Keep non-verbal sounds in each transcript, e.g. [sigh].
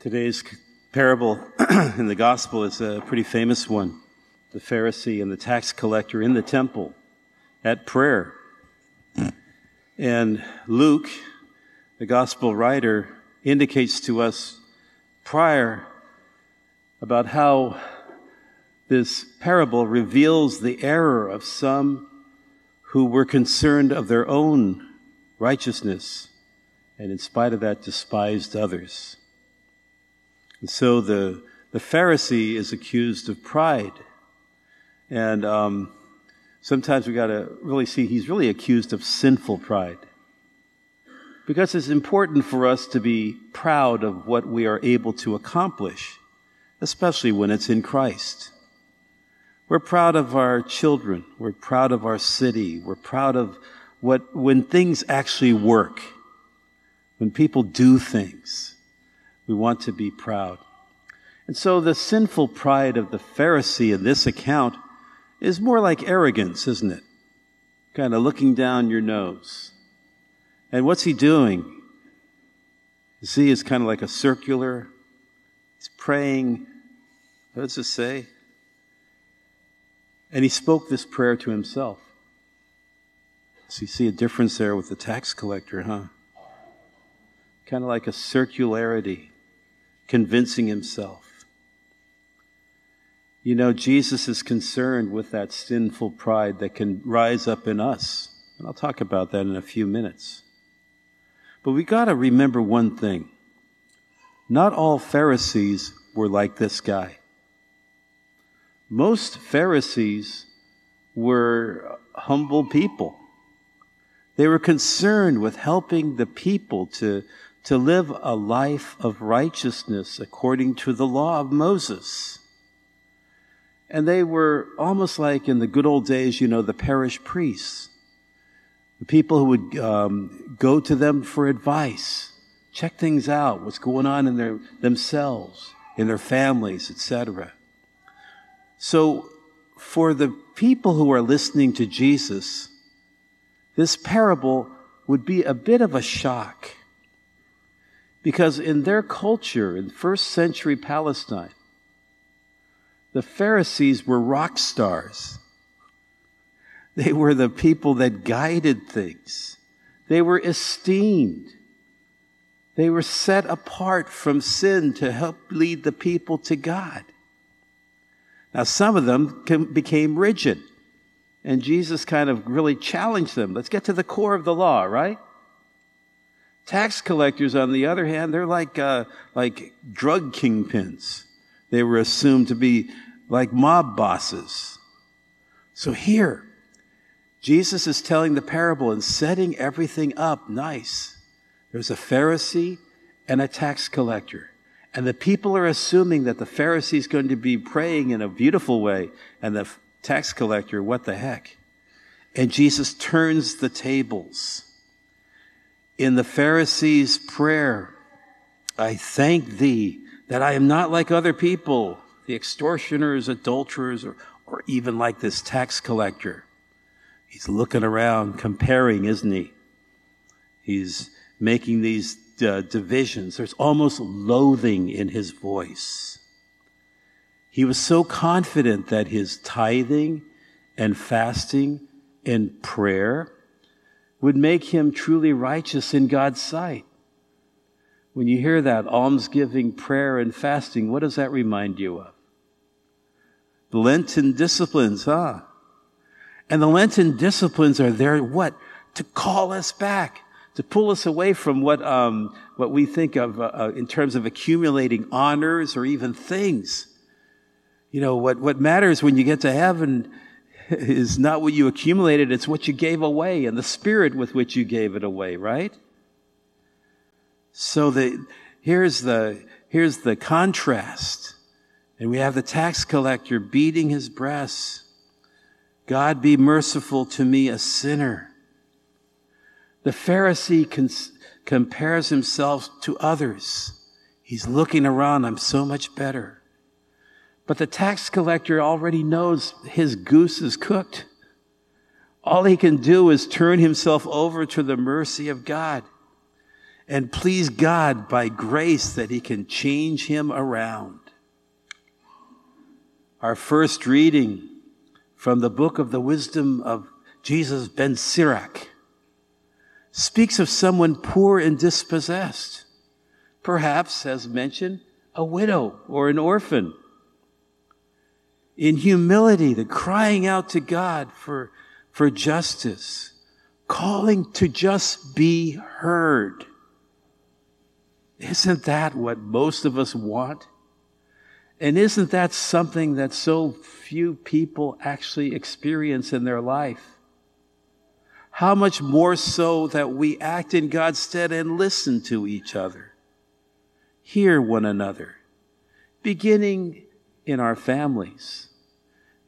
Today's parable [clears throat] in the gospel is a pretty famous one. The Pharisee and the tax collector in the temple at prayer. And Luke, the gospel writer, indicates to us prior about how this parable reveals the error of some who were concerned of their own righteousness and in spite of that despised others. And so the, the Pharisee is accused of pride. And um, sometimes we got to really see he's really accused of sinful pride. Because it's important for us to be proud of what we are able to accomplish, especially when it's in Christ. We're proud of our children. We're proud of our city. We're proud of what, when things actually work, when people do things. We want to be proud. And so the sinful pride of the Pharisee in this account is more like arrogance, isn't it? Kind of looking down your nose. And what's he doing? You see, it's kind of like a circular. He's praying. What does it say? And he spoke this prayer to himself. So you see a difference there with the tax collector, huh? Kind of like a circularity convincing himself. You know, Jesus is concerned with that sinful pride that can rise up in us. And I'll talk about that in a few minutes. But we got to remember one thing. Not all Pharisees were like this guy. Most Pharisees were humble people. They were concerned with helping the people to to live a life of righteousness according to the law of Moses. And they were almost like in the good old days, you know, the parish priests, the people who would um, go to them for advice, check things out, what's going on in their themselves, in their families, etc. So, for the people who are listening to Jesus, this parable would be a bit of a shock because in their culture, in first century Palestine, the Pharisees were rock stars. They were the people that guided things. They were esteemed. They were set apart from sin to help lead the people to God. Now, some of them became rigid, and Jesus kind of really challenged them. Let's get to the core of the law, right? Tax collectors, on the other hand, they're like, uh, like drug kingpins. They were assumed to be like mob bosses. So here, Jesus is telling the parable and setting everything up nice. There's a Pharisee and a tax collector. And the people are assuming that the Pharisee is going to be praying in a beautiful way and the tax collector, what the heck? And Jesus turns the tables in the Pharisee's prayer, I thank thee that I am not like other people, the extortioners, adulterers, or, or even like this tax collector. He's looking around, comparing, isn't he? He's making these uh, divisions. There's almost loathing in his voice. He was so confident that his tithing and fasting and prayer would make him truly righteous in God's sight. When you hear that almsgiving, prayer, and fasting, what does that remind you of? The Lenten disciplines, huh? And the Lenten disciplines are there, what? To call us back, to pull us away from what, um, what we think of uh, uh in terms of accumulating honors or even things. You know, what, what matters when you get to heaven is not what you accumulated, it's what you gave away and the spirit with which you gave it away, right? So the, here's the, here's the contrast. And we have the tax collector beating his breast. God be merciful to me, a sinner. The Pharisee cons- compares himself to others. He's looking around, I'm so much better. But the tax collector already knows his goose is cooked. All he can do is turn himself over to the mercy of God. and please God by grace that he can change him around. Our first reading from the book of the wisdom of Jesus ben Sirach speaks of someone poor and dispossessed, perhaps, as mentioned, a widow or an orphan. In humility, the crying out to God for, for justice, calling to just be heard. Isn't that what most of us want? And isn't that something that so few people actually experience in their life? How much more so that we act in God's stead and listen to each other, hear one another, beginning in our families,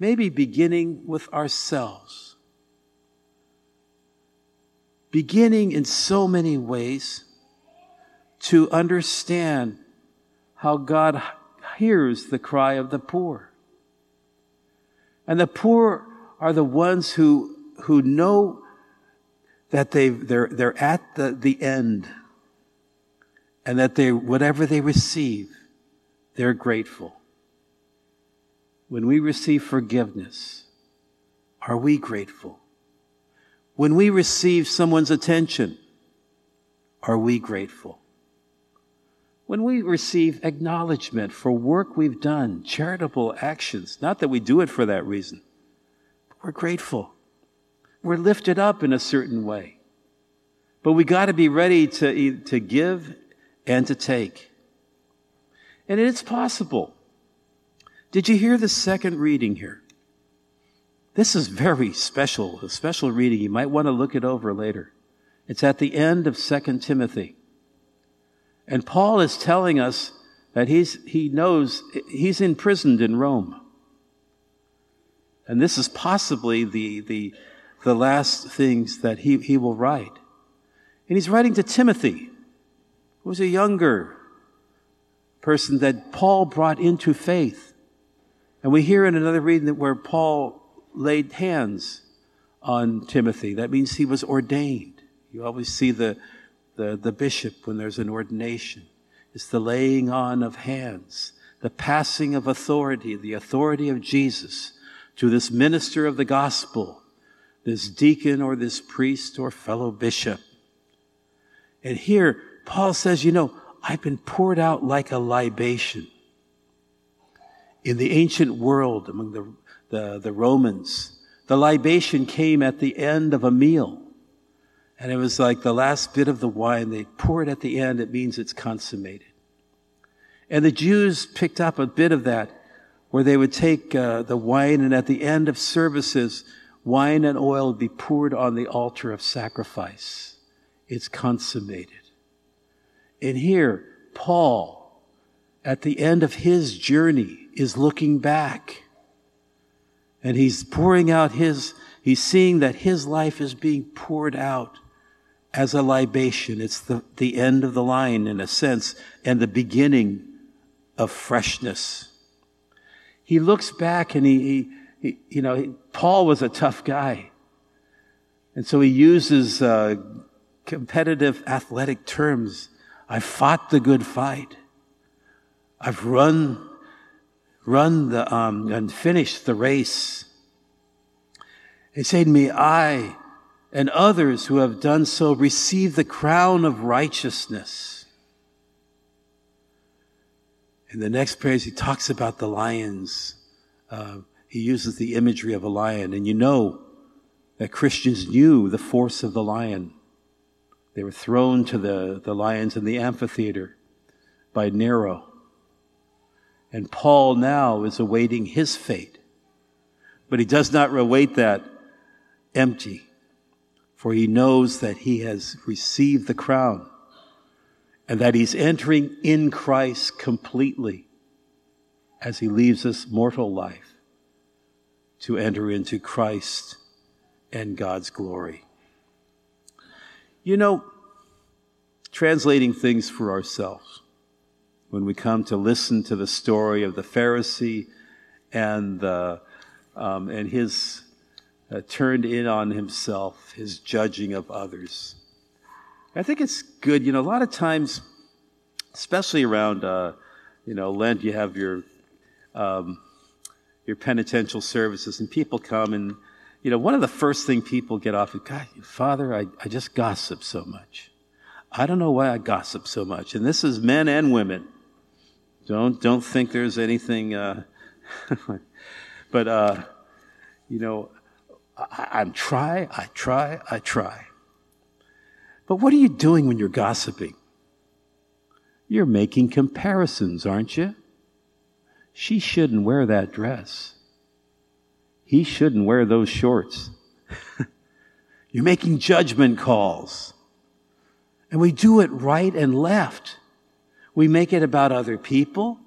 maybe beginning with ourselves, beginning in so many ways to understand how God hears the cry of the poor. And the poor are the ones who, who know that they, they're, they're at the, the end and that they, whatever they receive, they're grateful. When we receive forgiveness, are we grateful? When we receive someone's attention, are we grateful? When we receive acknowledgement for work we've done, charitable actions, not that we do it for that reason, but we're grateful. We're lifted up in a certain way. But we got to be ready to, to give and to take. And it's possible. Did you hear the second reading here? This is very special, a special reading. You might want to look it over later. It's at the end of 2 Timothy. And Paul is telling us that he's, he knows he's imprisoned in Rome. And this is possibly the, the, the last things that he, he will write. And he's writing to Timothy, who's a younger person that Paul brought into faith. And we hear in another reading that where Paul laid hands on Timothy. That means he was ordained. You always see the, the, the bishop when there's an ordination. It's the laying on of hands, the passing of authority, the authority of Jesus to this minister of the gospel, this deacon or this priest or fellow bishop. And here, Paul says, you know, I've been poured out like a libation. In the ancient world, among the, the, the Romans, the libation came at the end of a meal. And it was like the last bit of the wine, they pour it at the end, it means it's consummated. And the Jews picked up a bit of that where they would take uh, the wine and at the end of services, wine and oil would be poured on the altar of sacrifice. It's consummated. And here, Paul, at the end of his journey, is looking back. And he's pouring out his, he's seeing that his life is being poured out as a libation. It's the, the end of the line in a sense and the beginning of freshness. He looks back and he, he, he you know, Paul was a tough guy. And so he uses uh, competitive athletic terms. I fought the good fight. I've run, run the, um, and finish the race. He said to me, I and others who have done so receive the crown of righteousness. In the next praise, he talks about the lions. Uh, he uses the imagery of a lion, and you know that Christians knew the force of the lion. They were thrown to the, the lions in the amphitheater by Nero. And Paul now is awaiting his fate. But he does not await that empty for he knows that he has received the crown and that he's entering in Christ completely as he leaves this mortal life to enter into Christ and God's glory. You know, translating things for ourselves, when we come to listen to the story of the Pharisee and, the, um, and his uh, turned in on himself, his judging of others. I think it's good. You know, a lot of times, especially around, uh, you know, Lent, you have your um, your penitential services, and people come and, you know, one of the first thing people get off is, God, Father, I, I just gossip so much. I don't know why I gossip so much. And this is men and women. Don't don't think there's anything. Uh, [laughs] but uh, you know, I, I'm try, I try, I try. But what are you doing when you're gossiping? You're making comparisons, aren't you? She shouldn't wear that dress. He shouldn't wear those shorts. [laughs] You're making judgment calls. And we do it right and left. We make it about other people,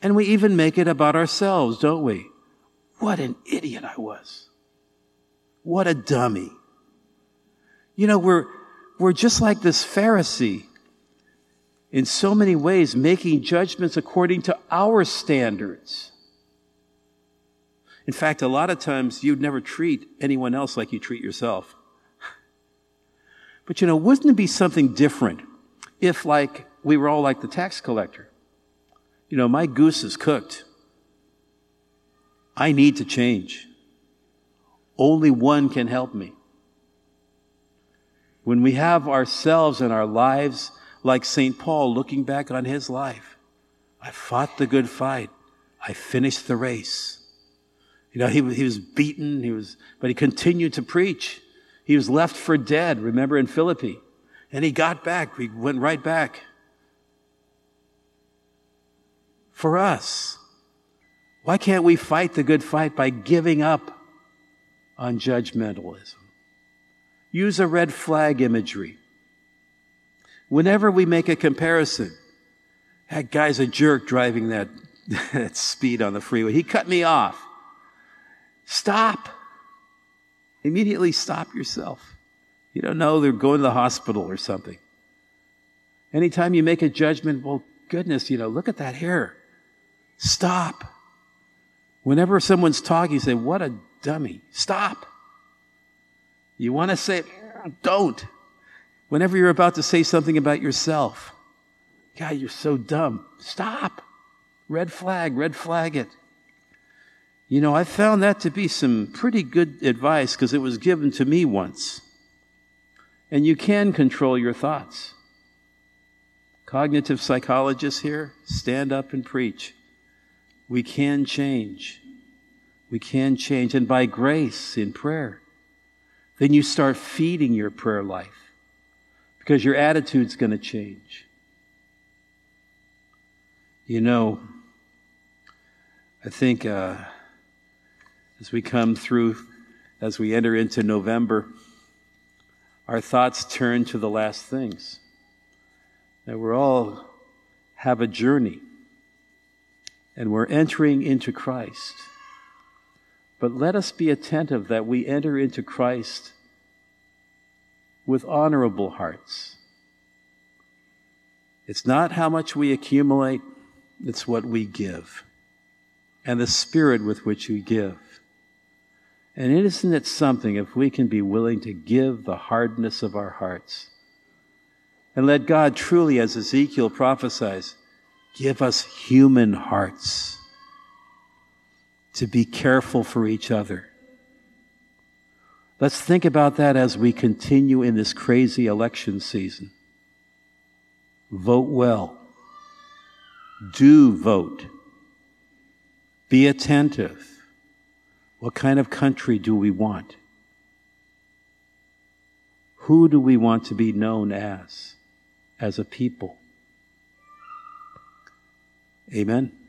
and we even make it about ourselves, don't we? What an idiot I was. What a dummy. You know, we're, we're just like this Pharisee in so many ways, making judgments according to our standards. In fact, a lot of times you'd never treat anyone else like you treat yourself. But you know, wouldn't it be something different if, like, we were all like the tax collector? You know, my goose is cooked. I need to change. Only one can help me. When we have ourselves and our lives like St. Paul looking back on his life. I fought the good fight. I finished the race. You know, he, he was beaten, he was, but he continued to preach. He was left for dead, remember in Philippi. And he got back, he went right back. For us, why can't we fight the good fight by giving up on judgmentalism? Use a red flag imagery. Whenever we make a comparison, that guy's a jerk driving that, [laughs] that speed on the freeway. He cut me off. Stop. Immediately stop yourself. You don't know they're going to the hospital or something. Anytime you make a judgment, well, goodness, you know, look at that hair. Stop. Whenever someone's talking, you say, What a dummy. Stop. You want to say, Don't. Whenever you're about to say something about yourself, God, you're so dumb. Stop. Red flag, red flag it. You know, I found that to be some pretty good advice because it was given to me once. And you can control your thoughts. Cognitive psychologists here, stand up and preach. We can change. We can change. And by grace in prayer, then you start feeding your prayer life because your attitude's going to change. You know, I think uh, as we come through, as we enter into November, our thoughts turn to the last things. That we're all have a journey and we're entering into Christ. But let us be attentive that we enter into Christ with honorable hearts. It's not how much we accumulate, it's what we give and the spirit with which we give. And isn't it something if we can be willing to give the hardness of our hearts and let God truly, as Ezekiel prophesies, give us human hearts to be careful for each other Let's think about that as we continue in this crazy election season. Vote well. Do vote. Be attentive. What kind of country do we want? Who do we want to be known as, as a people? Amen.